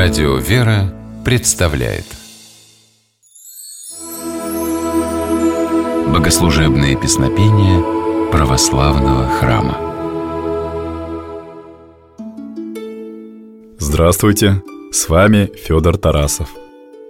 Радио «Вера» представляет Богослужебные песнопения православного храма Здравствуйте! С вами Федор Тарасов.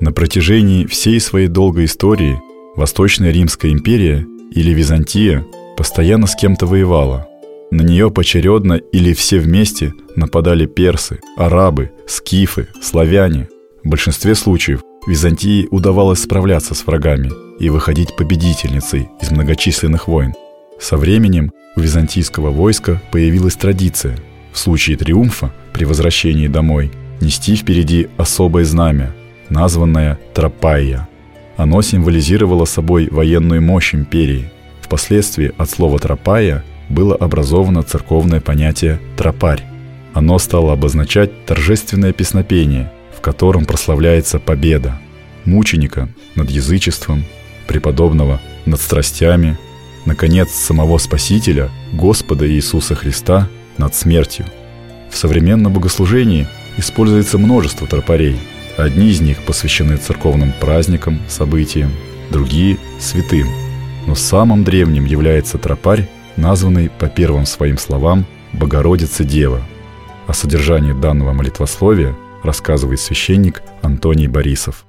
На протяжении всей своей долгой истории Восточная Римская империя или Византия постоянно с кем-то воевала – на нее поочередно или все вместе нападали персы, арабы, скифы, славяне. В большинстве случаев Византии удавалось справляться с врагами и выходить победительницей из многочисленных войн. Со временем у византийского войска появилась традиция в случае триумфа при возвращении домой нести впереди особое знамя, названное Тропайя. Оно символизировало собой военную мощь империи. Впоследствии от слова «тропая» было образовано церковное понятие «тропарь». Оно стало обозначать торжественное песнопение, в котором прославляется победа мученика над язычеством, преподобного над страстями, наконец, самого Спасителя, Господа Иисуса Христа, над смертью. В современном богослужении используется множество тропарей. Одни из них посвящены церковным праздникам, событиям, другие – святым. Но самым древним является тропарь, названный по первым своим словам «Богородица Дева». О содержании данного молитвословия рассказывает священник Антоний Борисов.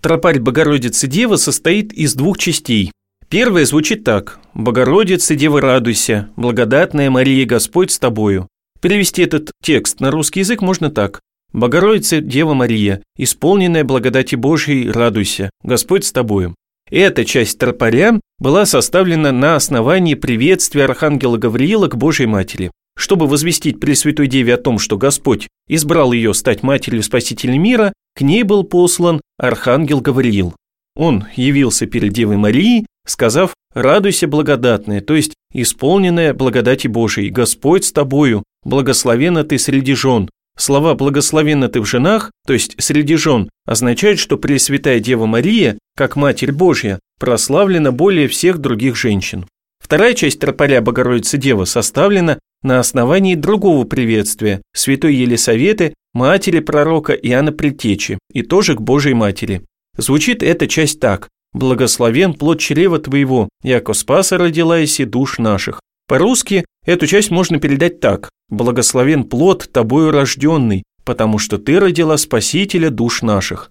Тропарь Богородицы Девы состоит из двух частей. Первая звучит так «Богородица Дева, радуйся, благодатная Мария Господь с тобою». Перевести этот текст на русский язык можно так «Богородица Дева Мария, исполненная благодати Божией, радуйся, Господь с тобою». Эта часть тропаря была составлена на основании приветствия Архангела Гавриила к Божьей Матери. Чтобы возвестить Пресвятой Деве о том, что Господь избрал ее стать матерью Спасителя мира, к ней был послан Архангел Гавриил. Он явился перед Девой Марией, сказав «Радуйся, благодатная», то есть исполненная благодати Божией, Господь с тобою, благословена ты среди жен, Слова «благословенна ты в женах», то есть среди жен, означают, что Пресвятая Дева Мария, как Матерь Божья, прославлена более всех других женщин. Вторая часть тропаря Богородицы Дева составлена на основании другого приветствия Святой Елисаветы, матери пророка Иоанна Предтечи, и тоже к Божьей Матери. Звучит эта часть так «Благословен плод чрева твоего, яко спаса родила и душ наших». По-русски эту часть можно передать так «Благословен плод тобою рожденный, потому что ты родила Спасителя душ наших».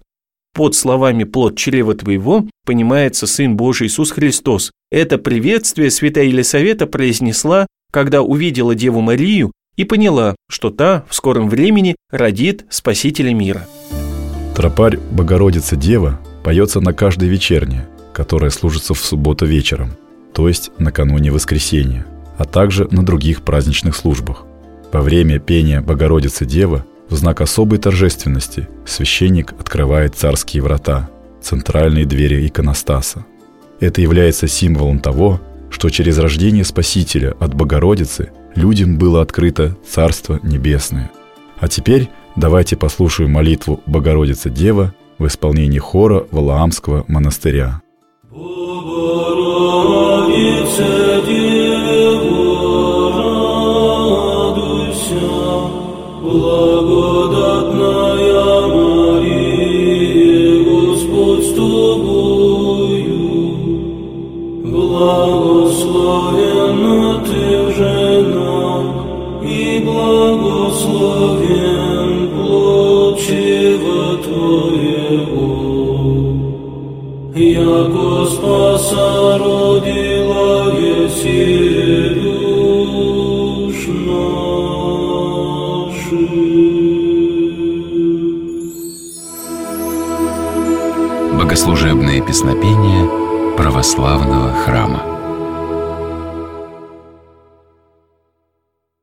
Под словами «плод чрева твоего» понимается Сын Божий Иисус Христос. Это приветствие святая Елисавета произнесла, когда увидела Деву Марию и поняла, что та в скором времени родит Спасителя мира. Тропарь Богородица Дева поется на каждой вечерне, которая служится в субботу вечером, то есть накануне воскресенья – а также на других праздничных службах. Во время пения Богородицы Дева в знак особой торжественности священник открывает царские врата, центральные двери иконостаса. Это является символом того, что через рождение Спасителя от Богородицы людям было открыто Царство Небесное. А теперь давайте послушаем молитву Богородицы Дева в исполнении хора Валаамского монастыря. Благословенна ты в женах, и благословен плод чрева твоего. Яко спаса родила еси душ Богослужебные песнопения православного храма.